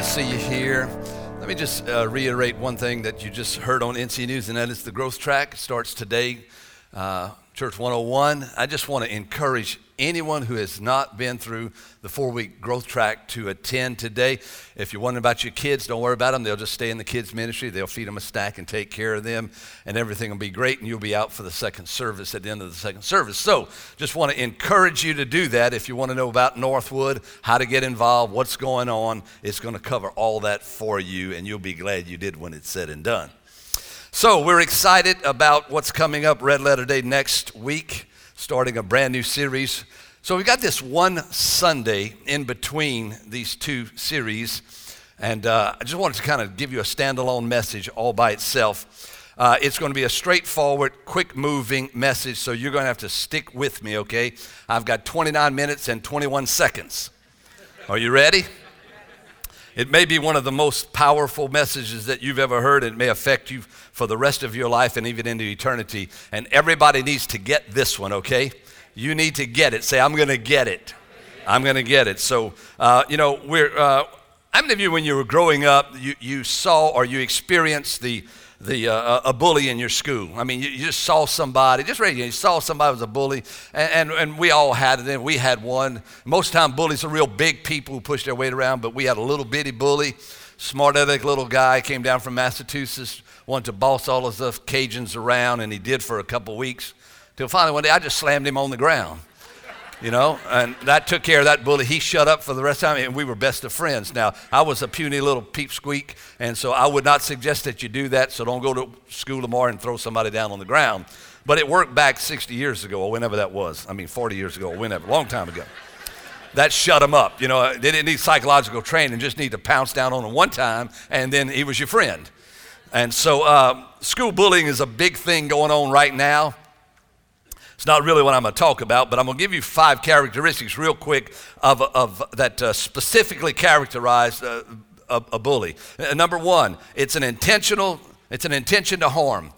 to see you here. Let me just uh, reiterate one thing that you just heard on NC News, and that is the growth track starts today. Uh, Church 101. I just want to encourage anyone who has not been through the four week growth track to attend today. If you're wondering about your kids, don't worry about them. They'll just stay in the kids' ministry. They'll feed them a stack and take care of them, and everything will be great, and you'll be out for the second service at the end of the second service. So, just want to encourage you to do that. If you want to know about Northwood, how to get involved, what's going on, it's going to cover all that for you, and you'll be glad you did when it's said and done. So, we're excited about what's coming up Red Letter Day next week, starting a brand new series. So, we got this one Sunday in between these two series, and uh, I just wanted to kind of give you a standalone message all by itself. Uh, it's going to be a straightforward, quick moving message, so you're going to have to stick with me, okay? I've got 29 minutes and 21 seconds. Are you ready? It may be one of the most powerful messages that you've ever heard. It may affect you for the rest of your life and even into eternity. And everybody needs to get this one, okay? You need to get it. Say, I'm going to get it. I'm going to get it. So, uh, you know, we're, uh, how many of you, when you were growing up, you, you saw or you experienced the the, uh, a bully in your school. I mean, you, you just saw somebody, just right, you saw somebody was a bully, and, and, and, we all had it, and we had one. Most of the time, bullies are real big people who push their weight around, but we had a little bitty bully, smart aleck little guy, came down from Massachusetts, wanted to boss all of the Cajuns around, and he did for a couple weeks, till finally one day I just slammed him on the ground you know, and that took care of that bully. He shut up for the rest of the time, and we were best of friends. Now, I was a puny little peep squeak, and so I would not suggest that you do that, so don't go to school tomorrow and throw somebody down on the ground. But it worked back 60 years ago, or whenever that was. I mean, 40 years ago, or whenever, long time ago. That shut him up. You know, they didn't need psychological training, just need to pounce down on him one time, and then he was your friend. And so, uh, school bullying is a big thing going on right now. It's not really what I'm going to talk about, but I'm going to give you five characteristics real quick of, of that uh, specifically characterize uh, a, a, bully. Uh, number one, it's an intentional, it's an intention to harm.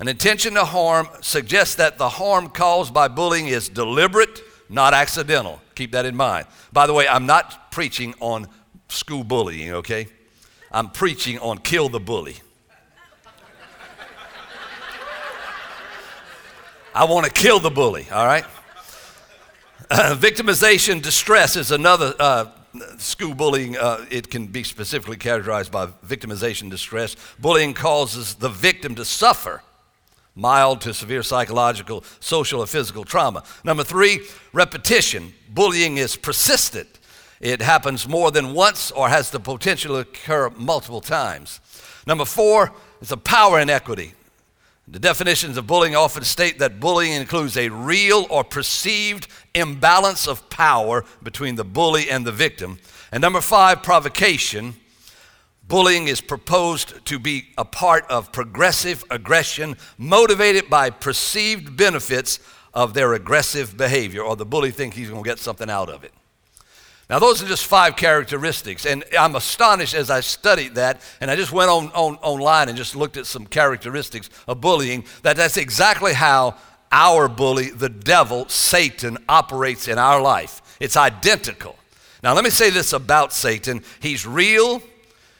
An intention to harm suggests that the harm caused by bullying is deliberate, not accidental. Keep that in mind. By the way, I'm not preaching on school bullying, okay? I'm preaching on kill the bully. I want to kill the bully, all right? Uh, victimization distress is another uh, school bullying. Uh, it can be specifically characterized by victimization distress. Bullying causes the victim to suffer mild to severe psychological, social, or physical trauma. Number three, repetition. Bullying is persistent. It happens more than once or has the potential to occur multiple times. Number four, it's a power inequity. The definitions of bullying often state that bullying includes a real or perceived imbalance of power between the bully and the victim. And number five, provocation. Bullying is proposed to be a part of progressive aggression motivated by perceived benefits of their aggressive behavior, or the bully thinks he's going to get something out of it. Now, those are just five characteristics, and I'm astonished as I studied that, and I just went on, on online and just looked at some characteristics of bullying, that that's exactly how our bully, the devil, Satan, operates in our life. It's identical. Now, let me say this about Satan he's real,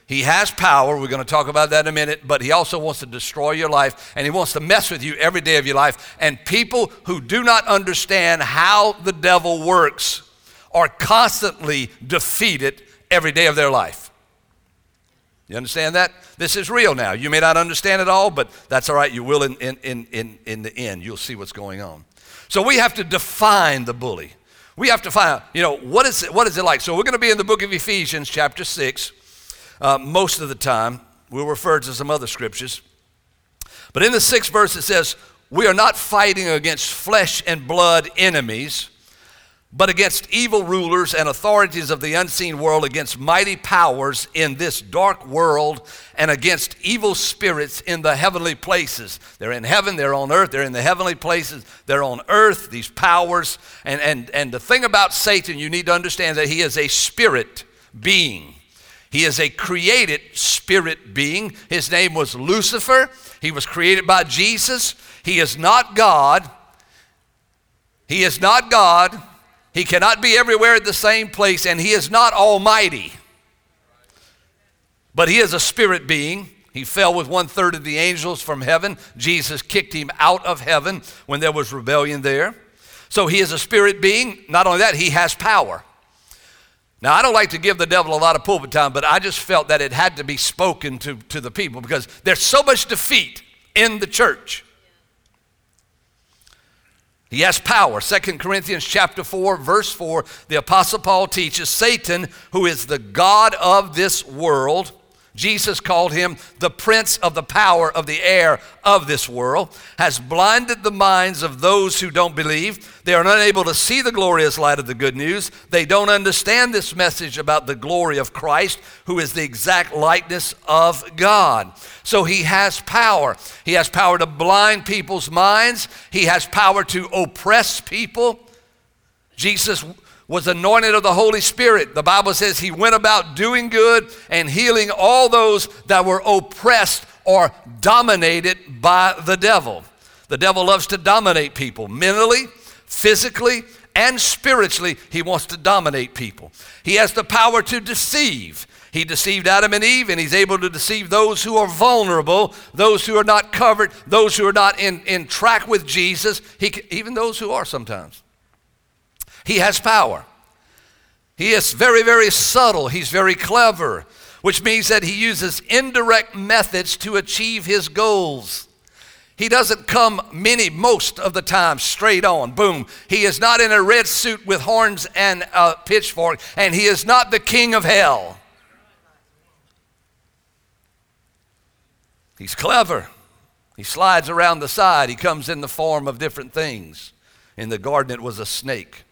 he has power. We're going to talk about that in a minute, but he also wants to destroy your life and he wants to mess with you every day of your life. And people who do not understand how the devil works are constantly defeated every day of their life. You understand that? This is real now. You may not understand it all, but that's all right. You will in, in, in, in, the end. You'll see what's going on. So we have to define the bully. We have to find out, you know, what is it, what is it like? So we're going to be in the book of Ephesians, chapter 6, uh, most of the time. We'll refer to some other scriptures. But in the sixth verse, it says, We are not fighting against flesh and blood enemies but against evil rulers and authorities of the unseen world, against mighty powers in this dark world, and against evil spirits in the heavenly places. They're in heaven, they're on earth, they're in the heavenly places, they're on earth, these powers. And, and, and the thing about Satan, you need to understand that he is a spirit being. He is a created spirit being. His name was Lucifer. He was created by Jesus. He is not God. He is not God. He cannot be everywhere at the same place, and He is not almighty. But he is a spirit being. He fell with one third of the angels from heaven. Jesus kicked him out of heaven when there was rebellion there. So he is a spirit being. Not only that, he has power. Now, I don't like to give the devil a lot of pulpit time, but I just felt that it had to be spoken to, to the people because there's so much defeat in the church. He has power. 2 Corinthians chapter 4 verse 4, the apostle Paul teaches Satan, who is the god of this world, Jesus called him the prince of the power of the air of this world, has blinded the minds of those who don't believe. They are unable to see the glorious light of the good news. They don't understand this message about the glory of Christ, who is the exact likeness of God. So he has power. He has power to blind people's minds, he has power to oppress people. Jesus was anointed of the Holy Spirit. The Bible says he went about doing good and healing all those that were oppressed or dominated by the devil. The devil loves to dominate people mentally, physically, and spiritually. He wants to dominate people. He has the power to deceive. He deceived Adam and Eve, and he's able to deceive those who are vulnerable, those who are not covered, those who are not in, in track with Jesus, he, even those who are sometimes. He has power. He is very, very subtle. He's very clever, which means that he uses indirect methods to achieve his goals. He doesn't come many, most of the time, straight on, boom. He is not in a red suit with horns and a pitchfork, and he is not the king of hell. He's clever. He slides around the side. He comes in the form of different things. In the garden, it was a snake.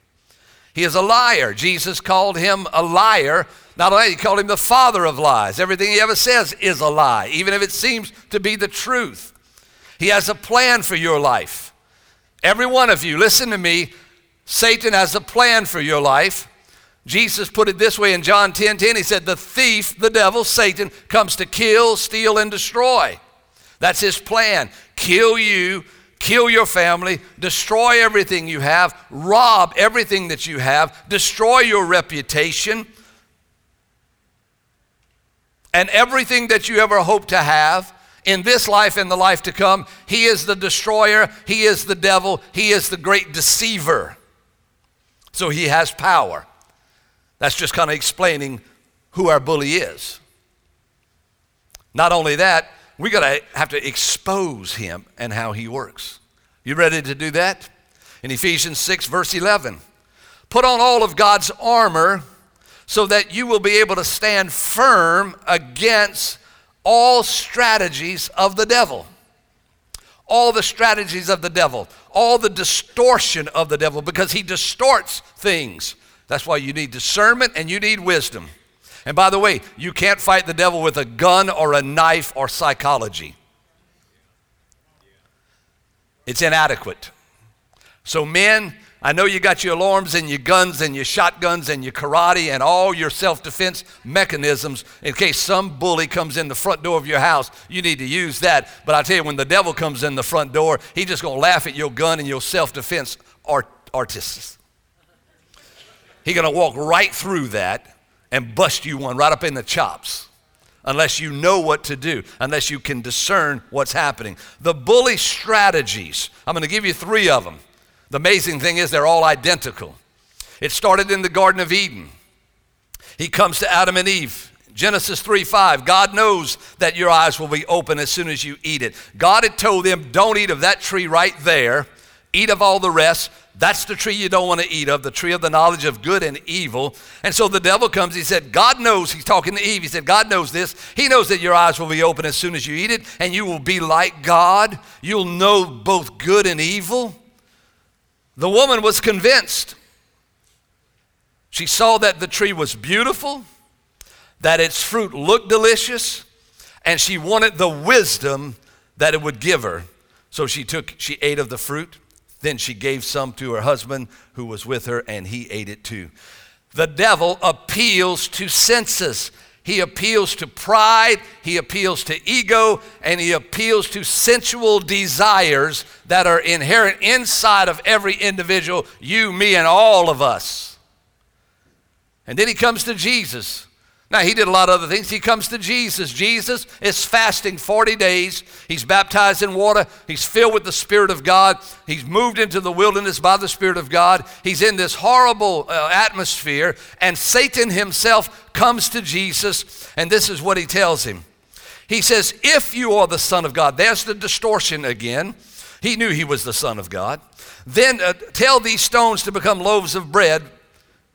He is a liar. Jesus called him a liar. Not only, that, he called him the father of lies. Everything he ever says is a lie, even if it seems to be the truth. He has a plan for your life. Every one of you, listen to me, Satan has a plan for your life. Jesus put it this way in John 10 10. He said, The thief, the devil, Satan, comes to kill, steal, and destroy. That's his plan. Kill you, kill your family, destroy everything you have, rob everything that you have, destroy your reputation, and everything that you ever hope to have in this life and the life to come. He is the destroyer, he is the devil, he is the great deceiver. So he has power. That's just kind of explaining who our bully is. Not only that, we got to have to expose him and how he works. You ready to do that? In Ephesians 6, verse 11, put on all of God's armor so that you will be able to stand firm against all strategies of the devil. All the strategies of the devil, all the distortion of the devil, because he distorts things. That's why you need discernment and you need wisdom. And by the way, you can't fight the devil with a gun or a knife or psychology. It's inadequate. So, men, I know you got your alarms and your guns and your shotguns and your karate and all your self defense mechanisms in case some bully comes in the front door of your house. You need to use that. But I tell you, when the devil comes in the front door, he's just going to laugh at your gun and your self defense art- artists. He's going to walk right through that and bust you one right up in the chops unless you know what to do, unless you can discern what's happening. The bully strategies, I'm going to give you three of them. The amazing thing is they're all identical. It started in the Garden of Eden. He comes to Adam and Eve. Genesis 3 5, God knows that your eyes will be open as soon as you eat it. God had told them, don't eat of that tree right there, eat of all the rest. That's the tree you don't want to eat of, the tree of the knowledge of good and evil. And so the devil comes, he said, God knows, he's talking to Eve, he said, God knows this. He knows that your eyes will be open as soon as you eat it, and you will be like God. You'll know both good and evil. The woman was convinced. She saw that the tree was beautiful, that its fruit looked delicious, and she wanted the wisdom that it would give her. So she took, she ate of the fruit. Then she gave some to her husband who was with her, and he ate it too. The devil appeals to senses. He appeals to pride, he appeals to ego, and he appeals to sensual desires that are inherent inside of every individual, you, me, and all of us. And then he comes to Jesus. Now, he did a lot of other things. He comes to Jesus. Jesus is fasting 40 days. He's baptized in water. He's filled with the Spirit of God. He's moved into the wilderness by the Spirit of God. He's in this horrible uh, atmosphere, and Satan himself comes to Jesus, and this is what he tells him. He says, If you are the Son of God, there's the distortion again. He knew he was the Son of God. Then uh, tell these stones to become loaves of bread.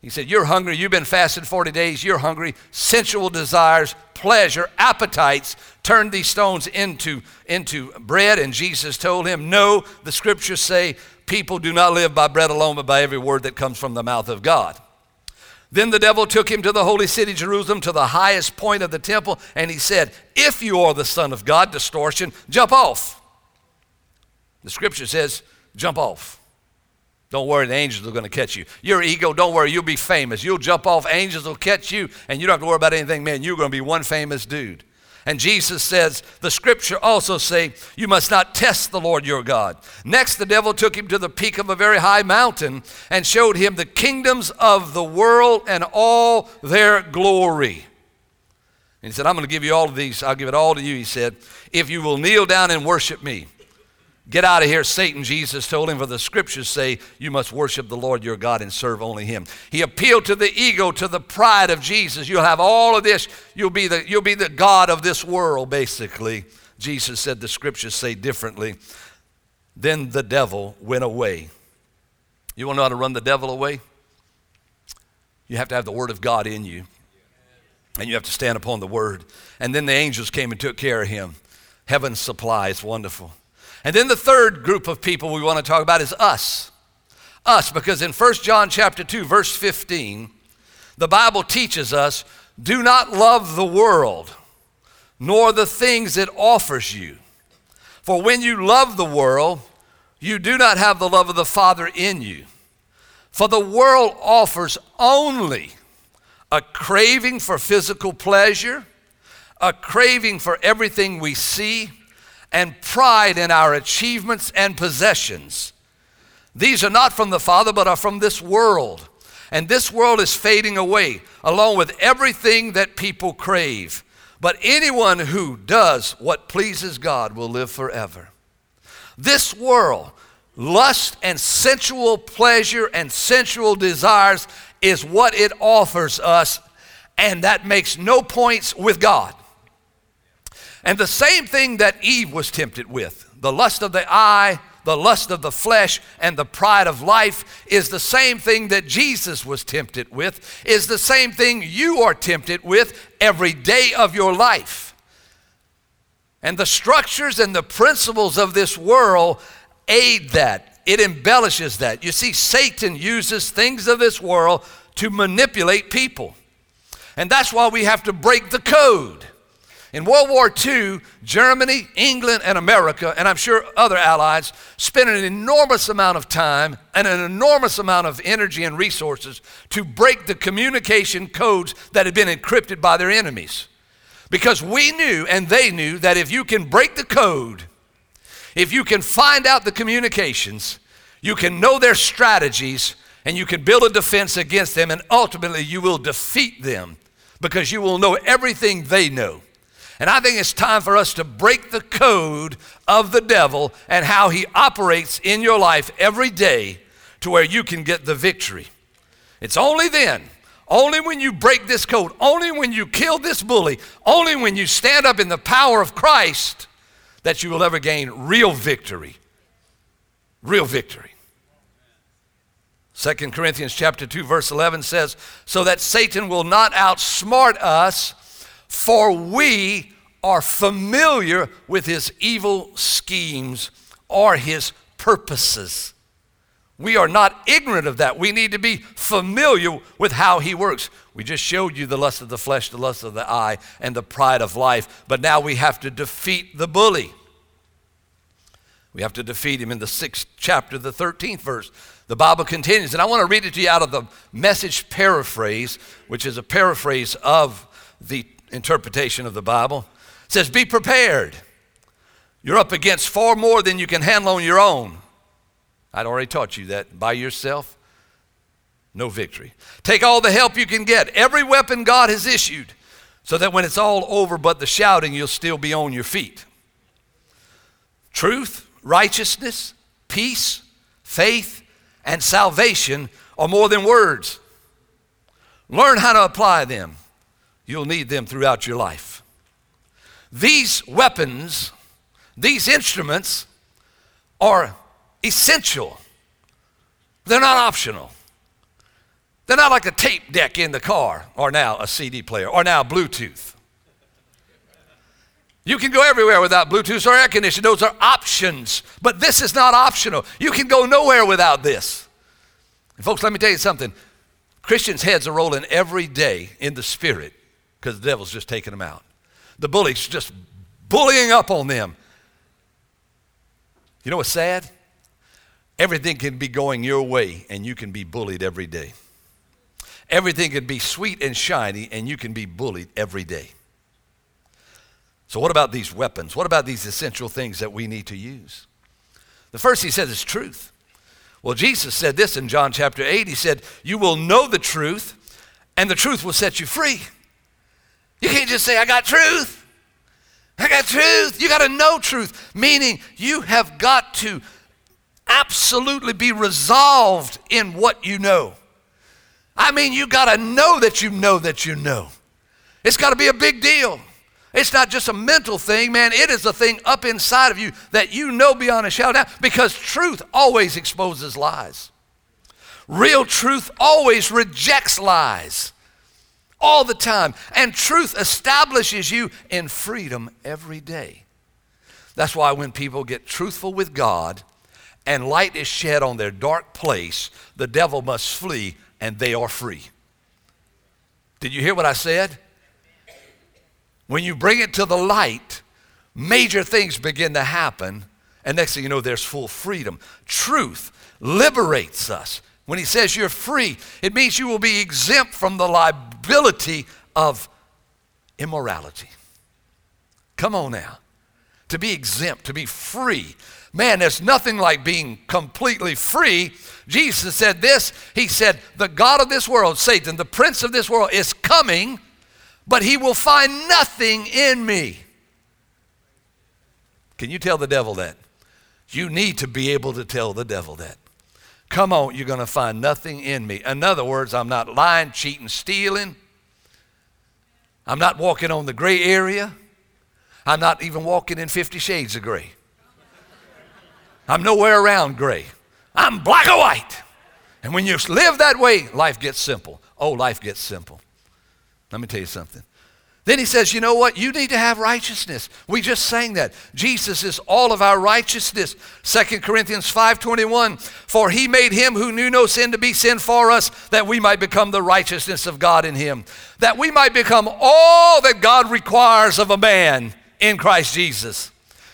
He said, You're hungry. You've been fasting 40 days. You're hungry. Sensual desires, pleasure, appetites turn these stones into, into bread. And Jesus told him, No, the scriptures say people do not live by bread alone, but by every word that comes from the mouth of God. Then the devil took him to the holy city, Jerusalem, to the highest point of the temple, and he said, If you are the Son of God, distortion, jump off. The scripture says, Jump off. Don't worry, the angels are going to catch you. Your ego, don't worry, you'll be famous. You'll jump off, angels will catch you, and you don't have to worry about anything, man. You're going to be one famous dude. And Jesus says, the scripture also say, you must not test the Lord your God. Next, the devil took him to the peak of a very high mountain and showed him the kingdoms of the world and all their glory. And he said, I'm going to give you all of these. I'll give it all to you, he said, if you will kneel down and worship me. Get out of here, Satan, Jesus told him, for the scriptures say you must worship the Lord your God and serve only him. He appealed to the ego, to the pride of Jesus. You'll have all of this. You'll be the, you'll be the God of this world, basically. Jesus said the scriptures say differently. Then the devil went away. You want to know how to run the devil away? You have to have the word of God in you. And you have to stand upon the word. And then the angels came and took care of him. Heaven's supply is wonderful. And then the third group of people we want to talk about is us. Us, because in 1 John chapter 2, verse 15, the Bible teaches us, do not love the world, nor the things it offers you. For when you love the world, you do not have the love of the Father in you. For the world offers only a craving for physical pleasure, a craving for everything we see, and pride in our achievements and possessions. These are not from the Father, but are from this world. And this world is fading away, along with everything that people crave. But anyone who does what pleases God will live forever. This world, lust and sensual pleasure and sensual desires is what it offers us, and that makes no points with God. And the same thing that Eve was tempted with the lust of the eye, the lust of the flesh, and the pride of life is the same thing that Jesus was tempted with, is the same thing you are tempted with every day of your life. And the structures and the principles of this world aid that, it embellishes that. You see, Satan uses things of this world to manipulate people. And that's why we have to break the code. In World War II, Germany, England, and America, and I'm sure other allies, spent an enormous amount of time and an enormous amount of energy and resources to break the communication codes that had been encrypted by their enemies. Because we knew and they knew that if you can break the code, if you can find out the communications, you can know their strategies, and you can build a defense against them, and ultimately you will defeat them because you will know everything they know. And I think it's time for us to break the code of the devil and how he operates in your life every day to where you can get the victory. It's only then, only when you break this code, only when you kill this bully, only when you stand up in the power of Christ that you will ever gain real victory. Real victory. 2 Corinthians chapter 2 verse 11 says, "So that Satan will not outsmart us, for we are familiar with his evil schemes or his purposes. We are not ignorant of that. We need to be familiar with how he works. We just showed you the lust of the flesh, the lust of the eye, and the pride of life, but now we have to defeat the bully. We have to defeat him in the sixth chapter, the 13th verse. The Bible continues, and I want to read it to you out of the message paraphrase, which is a paraphrase of the interpretation of the Bible. It says, Be prepared. You're up against far more than you can handle on your own. I'd already taught you that. By yourself, no victory. Take all the help you can get. Every weapon God has issued so that when it's all over but the shouting, you'll still be on your feet. Truth, righteousness, peace, faith, and salvation are more than words. Learn how to apply them. You'll need them throughout your life. These weapons, these instruments, are essential. They're not optional. They're not like a tape deck in the car, or now a CD player, or now Bluetooth. You can go everywhere without Bluetooth or air conditioning. Those are options. But this is not optional. You can go nowhere without this. And folks, let me tell you something. Christians' heads are rolling every day in the spirit because the devil's just taking them out. The bully's just bullying up on them. You know what's sad? Everything can be going your way and you can be bullied every day. Everything can be sweet and shiny and you can be bullied every day. So, what about these weapons? What about these essential things that we need to use? The first he says is truth. Well, Jesus said this in John chapter 8. He said, You will know the truth, and the truth will set you free. You can't just say, I got truth. I got truth. You got to know truth, meaning you have got to absolutely be resolved in what you know. I mean, you got to know that you know that you know. It's got to be a big deal. It's not just a mental thing, man. It is a thing up inside of you that you know beyond a shadow doubt because truth always exposes lies. Real truth always rejects lies all the time. And truth establishes you in freedom every day. That's why when people get truthful with God and light is shed on their dark place, the devil must flee and they are free. Did you hear what I said? When you bring it to the light, major things begin to happen, and next thing you know, there's full freedom. Truth liberates us. When he says you're free, it means you will be exempt from the liability of immorality. Come on now. To be exempt, to be free. Man, there's nothing like being completely free. Jesus said this He said, The God of this world, Satan, the prince of this world, is coming but he will find nothing in me. Can you tell the devil that? You need to be able to tell the devil that. Come on, you're going to find nothing in me. In other words, I'm not lying, cheating, stealing. I'm not walking on the gray area. I'm not even walking in 50 shades of gray. I'm nowhere around gray. I'm black or white. And when you live that way, life gets simple. Oh, life gets simple. Let me tell you something. Then he says, You know what? You need to have righteousness. We just sang that. Jesus is all of our righteousness. 2 Corinthians 5:21, for he made him who knew no sin to be sin for us, that we might become the righteousness of God in him. That we might become all that God requires of a man in Christ Jesus.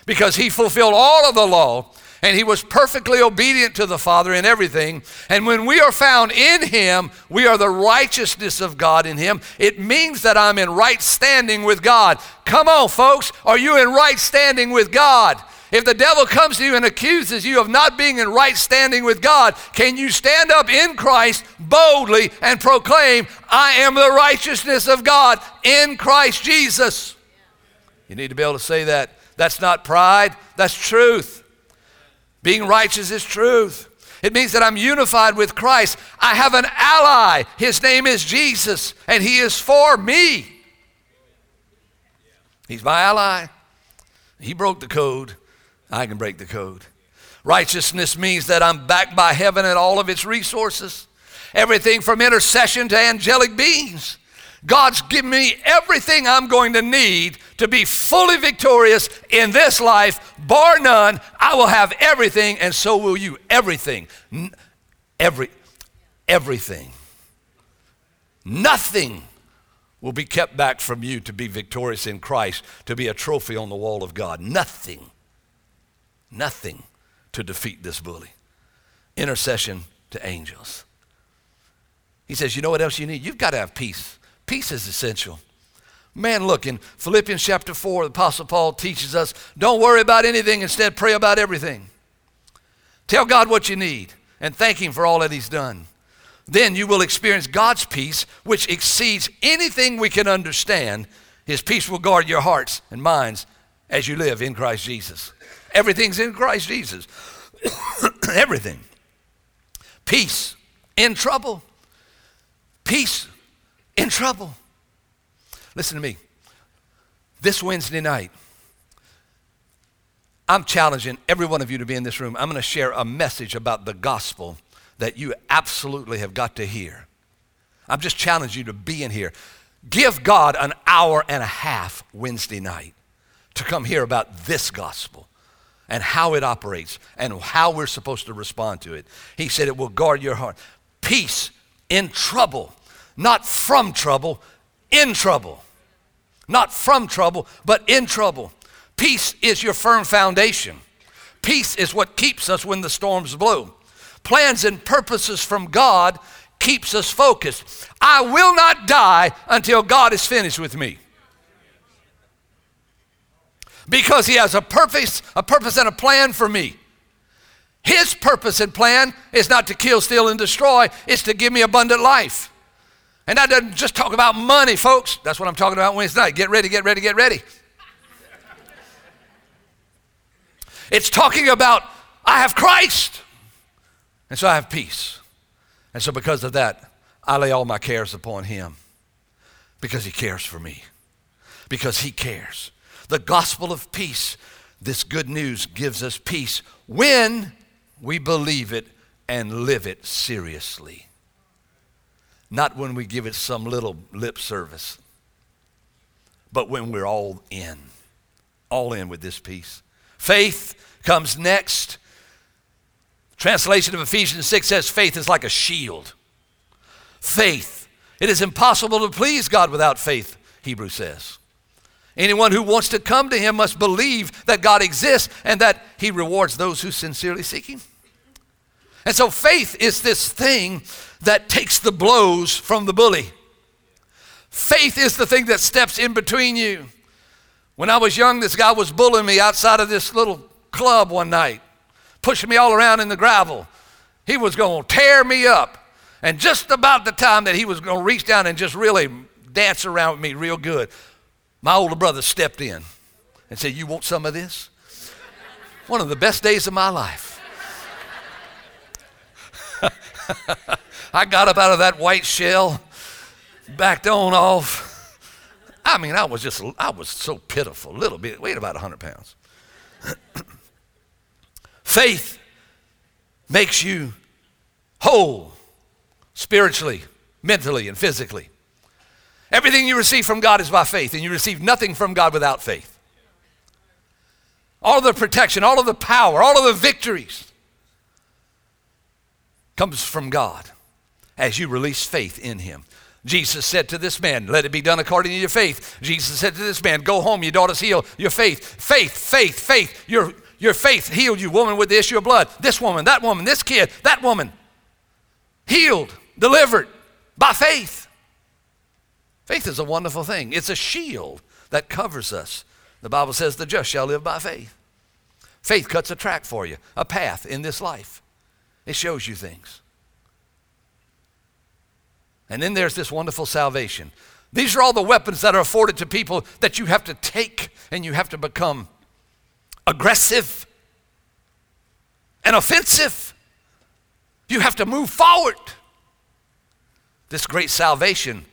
Because he fulfilled all of the law and he was perfectly obedient to the Father in everything. And when we are found in him, we are the righteousness of God in him. It means that I'm in right standing with God. Come on, folks, are you in right standing with God? If the devil comes to you and accuses you of not being in right standing with God, can you stand up in Christ boldly and proclaim, I am the righteousness of God in Christ Jesus? You need to be able to say that. That's not pride, that's truth. Being righteous is truth. It means that I'm unified with Christ. I have an ally. His name is Jesus, and He is for me. He's my ally. He broke the code. I can break the code. Righteousness means that I'm backed by heaven and all of its resources. Everything from intercession to angelic beings. God's given me everything I'm going to need to be fully victorious in this life, bar none. I will have everything, and so will you. Everything. Every, everything. Nothing will be kept back from you to be victorious in Christ, to be a trophy on the wall of God. Nothing. Nothing to defeat this bully. Intercession to angels. He says, You know what else you need? You've got to have peace. Peace is essential. Man, look, in Philippians chapter 4, the Apostle Paul teaches us don't worry about anything, instead, pray about everything. Tell God what you need and thank Him for all that He's done. Then you will experience God's peace, which exceeds anything we can understand His peace will guard your hearts and minds as you live in Christ Jesus. Everything's in Christ Jesus. Everything. Peace in trouble. Peace in trouble. Listen to me. This Wednesday night, I'm challenging every one of you to be in this room. I'm going to share a message about the gospel that you absolutely have got to hear. I'm just challenging you to be in here. Give God an hour and a half Wednesday night to come hear about this gospel and how it operates and how we're supposed to respond to it. He said it will guard your heart. Peace in trouble, not from trouble, in trouble. Not from trouble, but in trouble. Peace is your firm foundation. Peace is what keeps us when the storms blow. Plans and purposes from God keeps us focused. I will not die until God is finished with me. Because he has a purpose, a purpose and a plan for me. His purpose and plan is not to kill, steal, and destroy, it's to give me abundant life. And that doesn't just talk about money, folks. That's what I'm talking about Wednesday night. Get ready, get ready, get ready. It's talking about I have Christ, and so I have peace. And so, because of that, I lay all my cares upon Him because He cares for me, because He cares. The gospel of peace, this good news gives us peace when we believe it and live it seriously, not when we give it some little lip service, but when we're all in, all in with this peace. Faith comes next. Translation of Ephesians 6 says faith is like a shield. Faith. It is impossible to please God without faith, Hebrew says. Anyone who wants to come to him must believe that God exists and that he rewards those who sincerely seek him. And so faith is this thing that takes the blows from the bully. Faith is the thing that steps in between you. When I was young, this guy was bullying me outside of this little club one night, pushing me all around in the gravel. He was going to tear me up. And just about the time that he was going to reach down and just really dance around with me real good, my older brother stepped in and said, You want some of this? One of the best days of my life. I got up out of that white shell, backed on off. I mean, I was just, I was so pitiful, a little bit, weighed about 100 pounds. Faith makes you whole spiritually, mentally, and physically. Everything you receive from God is by faith, and you receive nothing from God without faith. All of the protection, all of the power, all of the victories comes from God as you release faith in Him. Jesus said to this man, Let it be done according to your faith. Jesus said to this man, Go home, your daughter's healed. Your faith, faith, faith, faith. Your, your faith healed you, woman with the issue of blood. This woman, that woman, this kid, that woman. Healed, delivered by faith. Faith is a wonderful thing. It's a shield that covers us. The Bible says the just shall live by faith. Faith cuts a track for you, a path in this life. It shows you things. And then there's this wonderful salvation. These are all the weapons that are afforded to people that you have to take and you have to become aggressive and offensive. You have to move forward. This great salvation,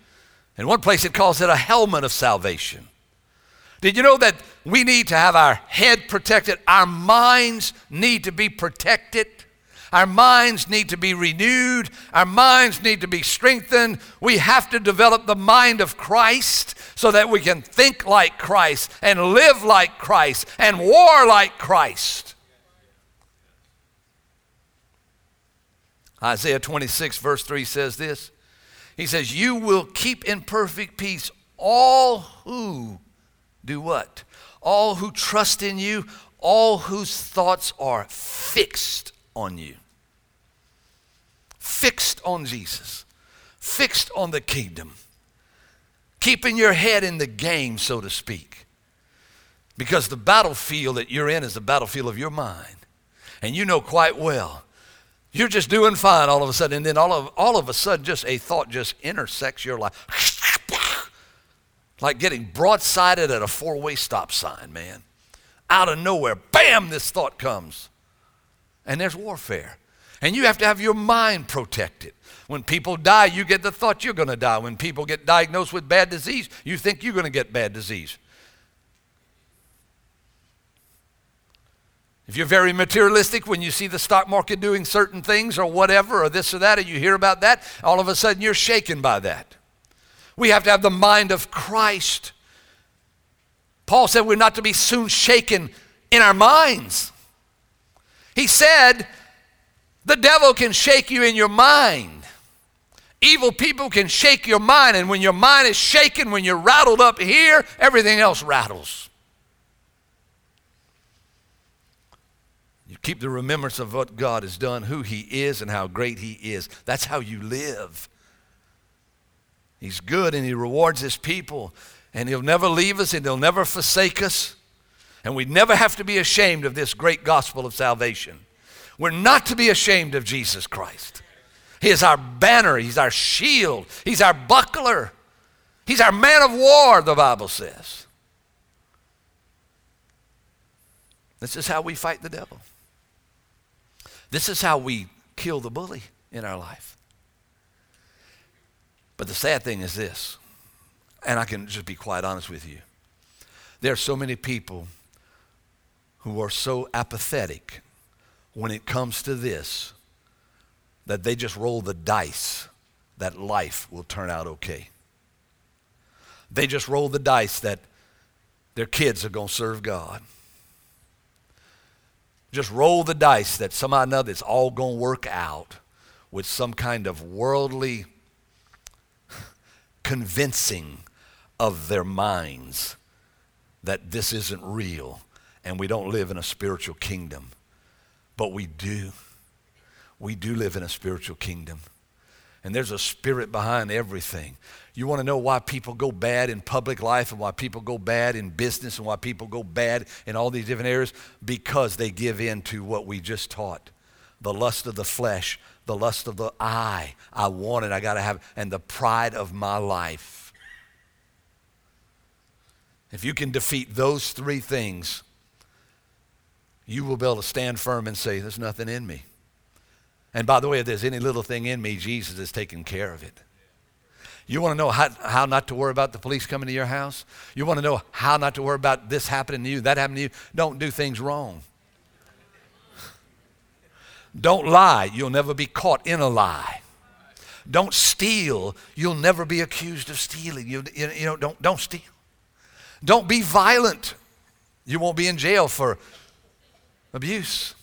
in one place it calls it a helmet of salvation. Did you know that we need to have our head protected? Our minds need to be protected. Our minds need to be renewed. Our minds need to be strengthened. We have to develop the mind of Christ so that we can think like Christ and live like Christ and war like Christ. Isaiah 26, verse 3 says this He says, You will keep in perfect peace all who do what? All who trust in you, all whose thoughts are fixed on you fixed on Jesus, fixed on the kingdom, keeping your head in the game, so to speak. Because the battlefield that you're in is the battlefield of your mind. And you know quite well. You're just doing fine all of a sudden, and then all of, all of a sudden, just a thought just intersects your life. Like getting broadsided at a four way stop sign, man. Out of nowhere, bam, this thought comes. And there's warfare. And you have to have your mind protected. When people die, you get the thought you're going to die. When people get diagnosed with bad disease, you think you're going to get bad disease. If you're very materialistic, when you see the stock market doing certain things or whatever, or this or that, and you hear about that, all of a sudden you're shaken by that. We have to have the mind of Christ. Paul said we're not to be soon shaken in our minds. He said the devil can shake you in your mind. Evil people can shake your mind, and when your mind is shaken, when you're rattled up here, everything else rattles. You keep the remembrance of what God has done, who He is, and how great He is. That's how you live. He's good and He rewards His people, and He'll never leave us and He'll never forsake us. And we never have to be ashamed of this great gospel of salvation. We're not to be ashamed of Jesus Christ. He is our banner, He's our shield, He's our buckler, He's our man of war, the Bible says. This is how we fight the devil. This is how we kill the bully in our life. But the sad thing is this, and I can just be quite honest with you. There are so many people who are so apathetic when it comes to this that they just roll the dice that life will turn out okay. They just roll the dice that their kids are going to serve God. Just roll the dice that somehow or another it's all going to work out with some kind of worldly convincing of their minds that this isn't real and we don't live in a spiritual kingdom. But we do. We do live in a spiritual kingdom. And there's a spirit behind everything. You want to know why people go bad in public life and why people go bad in business and why people go bad in all these different areas? Because they give in to what we just taught the lust of the flesh, the lust of the eye. I want it, I got to have, and the pride of my life. If you can defeat those three things, you will be able to stand firm and say, There's nothing in me. And by the way, if there's any little thing in me, Jesus is taking care of it. You want to know how, how not to worry about the police coming to your house? You want to know how not to worry about this happening to you, that happening to you? Don't do things wrong. Don't lie. You'll never be caught in a lie. Don't steal. You'll never be accused of stealing. You, you, you know, don't, don't steal. Don't be violent. You won't be in jail for abuse.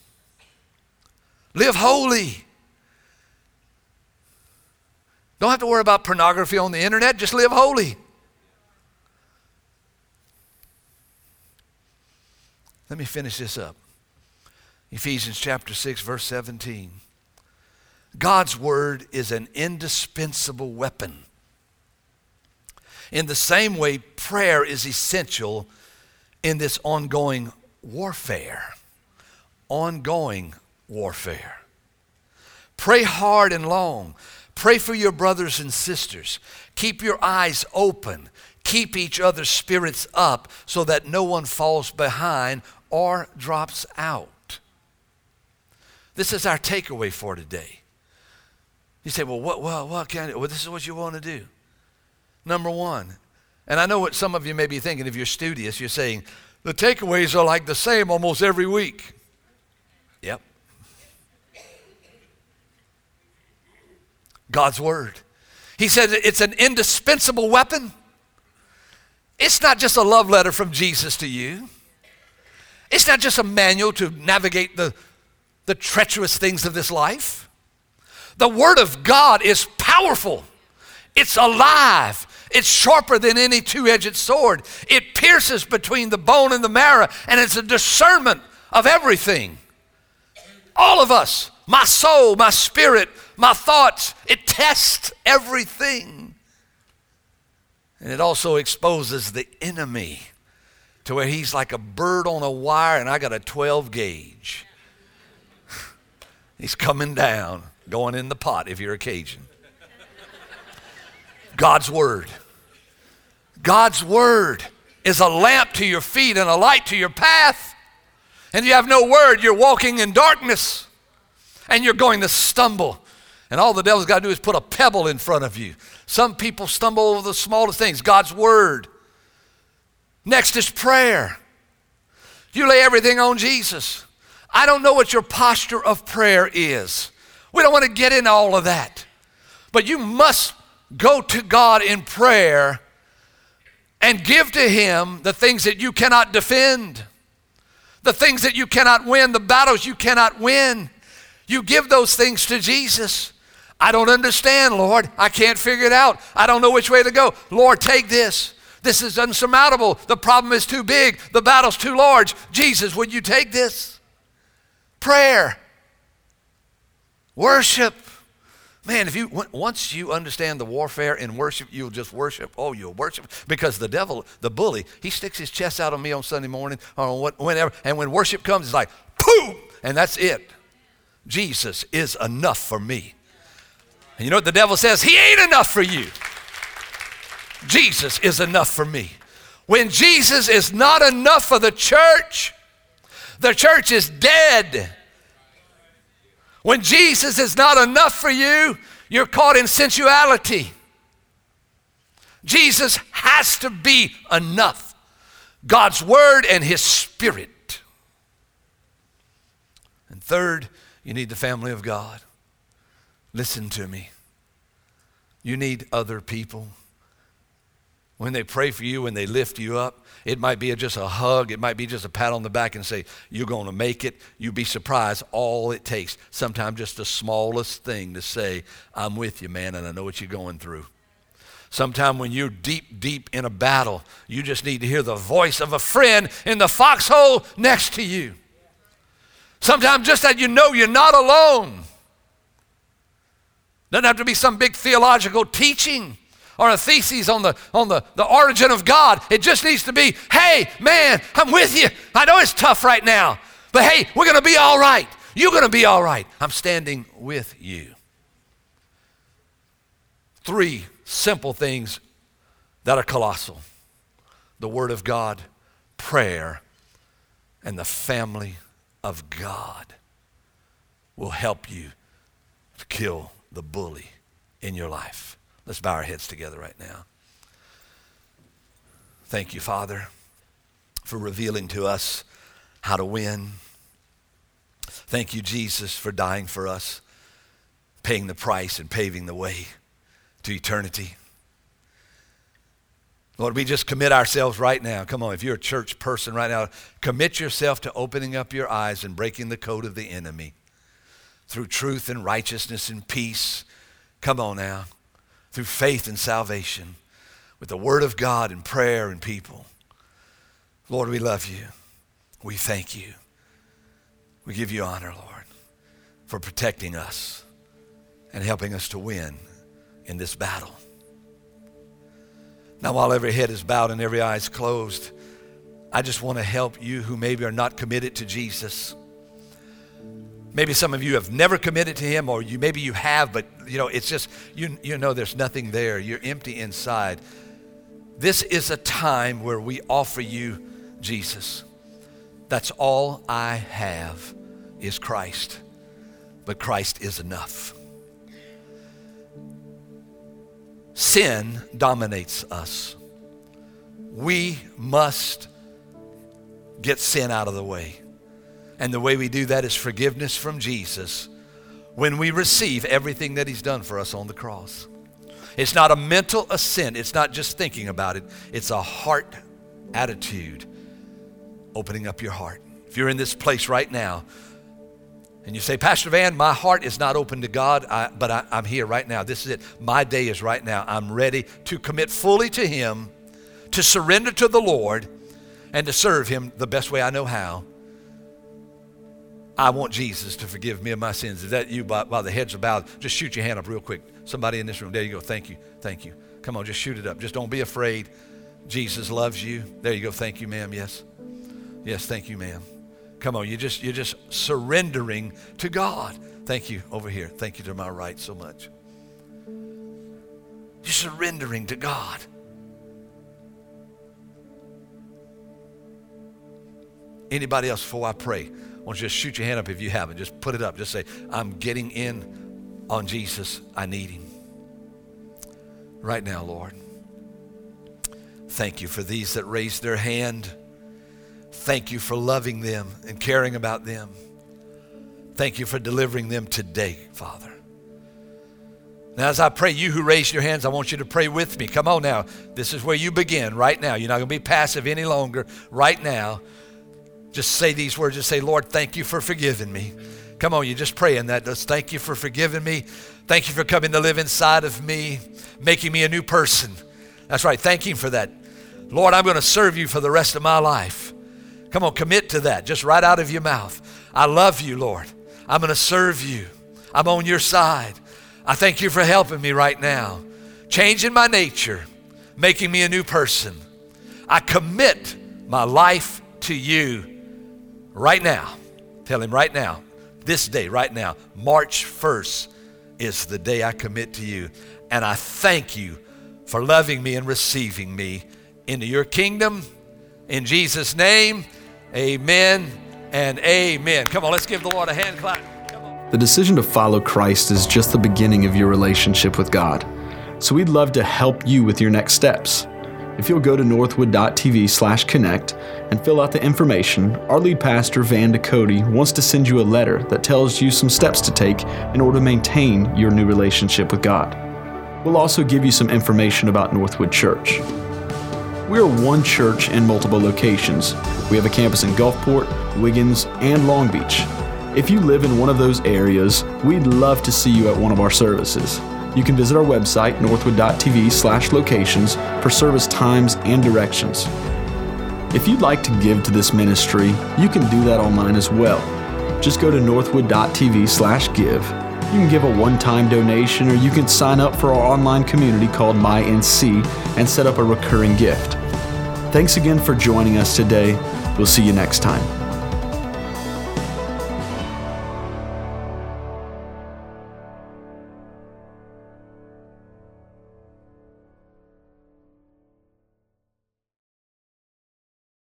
Live holy. Don't have to worry about pornography on the internet, just live holy. Let me finish this up. Ephesians chapter 6, verse 17. God's word is an indispensable weapon. In the same way, prayer is essential in this ongoing warfare ongoing warfare. Pray hard and long. Pray for your brothers and sisters. Keep your eyes open. Keep each other's spirits up so that no one falls behind or drops out. This is our takeaway for today. You say, well, what, well, what can I? Well, this is what you want to do. Number one, and I know what some of you may be thinking if you're studious, you're saying, the takeaways are like the same almost every week. Yep. God's Word. He said it's an indispensable weapon. It's not just a love letter from Jesus to you, it's not just a manual to navigate the, the treacherous things of this life. The Word of God is powerful, it's alive. It's sharper than any two edged sword. It pierces between the bone and the marrow, and it's a discernment of everything. All of us, my soul, my spirit, my thoughts, it tests everything. And it also exposes the enemy to where he's like a bird on a wire and I got a 12 gauge. he's coming down, going in the pot if you're a Cajun. God's Word. God's word is a lamp to your feet and a light to your path. And you have no word, you're walking in darkness and you're going to stumble. And all the devil's got to do is put a pebble in front of you. Some people stumble over the smallest things God's word. Next is prayer. You lay everything on Jesus. I don't know what your posture of prayer is. We don't want to get into all of that. But you must go to God in prayer and give to Him the things that you cannot defend, the things that you cannot win, the battles you cannot win. You give those things to Jesus. I don't understand, Lord. I can't figure it out. I don't know which way to go. Lord, take this. This is unsurmountable. The problem is too big. The battle's too large. Jesus, would you take this? Prayer, worship. Man, if you once you understand the warfare in worship, you'll just worship. Oh, you'll worship because the devil, the bully, he sticks his chest out on me on Sunday morning or whenever, and when worship comes, it's like boom, and that's it. Jesus is enough for me. And you know what the devil says? He ain't enough for you. Jesus is enough for me. When Jesus is not enough for the church, the church is dead. When Jesus is not enough for you, you're caught in sensuality. Jesus has to be enough. God's Word and His Spirit. And third, you need the family of God. Listen to me. You need other people. When they pray for you, when they lift you up, it might be just a hug, it might be just a pat on the back and say, You're going to make it. You'd be surprised all it takes. Sometimes just the smallest thing to say, I'm with you, man, and I know what you're going through. Sometime when you're deep, deep in a battle, you just need to hear the voice of a friend in the foxhole next to you. Sometimes just that you know you're not alone. Doesn't have to be some big theological teaching or a thesis on the on the, the origin of God. It just needs to be, hey, man, I'm with you. I know it's tough right now, but hey, we're gonna be all right. You're gonna be all right. I'm standing with you. Three simple things that are colossal the Word of God, prayer, and the family of God will help you to kill the bully in your life. Let's bow our heads together right now. Thank you, Father, for revealing to us how to win. Thank you, Jesus, for dying for us, paying the price and paving the way to eternity. Lord, we just commit ourselves right now. Come on, if you're a church person right now, commit yourself to opening up your eyes and breaking the code of the enemy through truth and righteousness and peace. Come on now. Through faith and salvation, with the Word of God and prayer and people. Lord, we love you. We thank you. We give you honor, Lord, for protecting us and helping us to win in this battle. Now, while every head is bowed and every eye is closed, I just want to help you who maybe are not committed to Jesus. Maybe some of you have never committed to him, or you maybe you have, but you know, it's just you you know there's nothing there. You're empty inside. This is a time where we offer you Jesus. That's all I have is Christ. But Christ is enough. Sin dominates us. We must get sin out of the way. And the way we do that is forgiveness from Jesus when we receive everything that He's done for us on the cross. It's not a mental assent, it's not just thinking about it, it's a heart attitude. Opening up your heart. If you're in this place right now, and you say, Pastor Van, my heart is not open to God, I, but I, I'm here right now. This is it. My day is right now. I'm ready to commit fully to Him, to surrender to the Lord, and to serve Him the best way I know how. I want Jesus to forgive me of my sins. Is that you by, by the heads of bowed? Just shoot your hand up real quick. Somebody in this room, there you go. Thank you. Thank you. Come on, just shoot it up. Just don't be afraid. Jesus loves you. There you go. Thank you, ma'am. Yes. Yes, thank you, ma'am. Come on, you're just you're just surrendering to God. Thank you over here. Thank you to my right so much. You're surrendering to God. Anybody else before I pray? Want you to just shoot your hand up if you haven't. Just put it up. Just say, I'm getting in on Jesus. I need him. Right now, Lord. Thank you for these that raised their hand. Thank you for loving them and caring about them. Thank you for delivering them today, Father. Now, as I pray, you who raised your hands, I want you to pray with me. Come on now. This is where you begin right now. You're not going to be passive any longer. Right now, just say these words. Just say, Lord, thank you for forgiving me. Come on, you just pray in that. Just thank you for forgiving me. Thank you for coming to live inside of me, making me a new person. That's right. Thank Him for that. Lord, I'm going to serve you for the rest of my life. Come on, commit to that just right out of your mouth. I love you, Lord. I'm going to serve you. I'm on your side. I thank you for helping me right now, changing my nature, making me a new person. I commit my life to you right now. Tell him right now, this day, right now, March 1st is the day I commit to you. And I thank you for loving me and receiving me into your kingdom. In Jesus' name, amen and amen. Come on, let's give the Lord a hand clap. The decision to follow Christ is just the beginning of your relationship with God. So we'd love to help you with your next steps. If you'll go to northwood.tv slash connect and fill out the information, our lead pastor, Van Ducote, wants to send you a letter that tells you some steps to take in order to maintain your new relationship with God. We'll also give you some information about Northwood Church. We are one church in multiple locations. We have a campus in Gulfport, Wiggins, and Long Beach. If you live in one of those areas, we'd love to see you at one of our services. You can visit our website, northwood.tv slash locations, for service times and directions. If you'd like to give to this ministry, you can do that online as well. Just go to northwood.tv slash give. You can give a one-time donation or you can sign up for our online community called MyNC and set up a recurring gift. Thanks again for joining us today. We'll see you next time.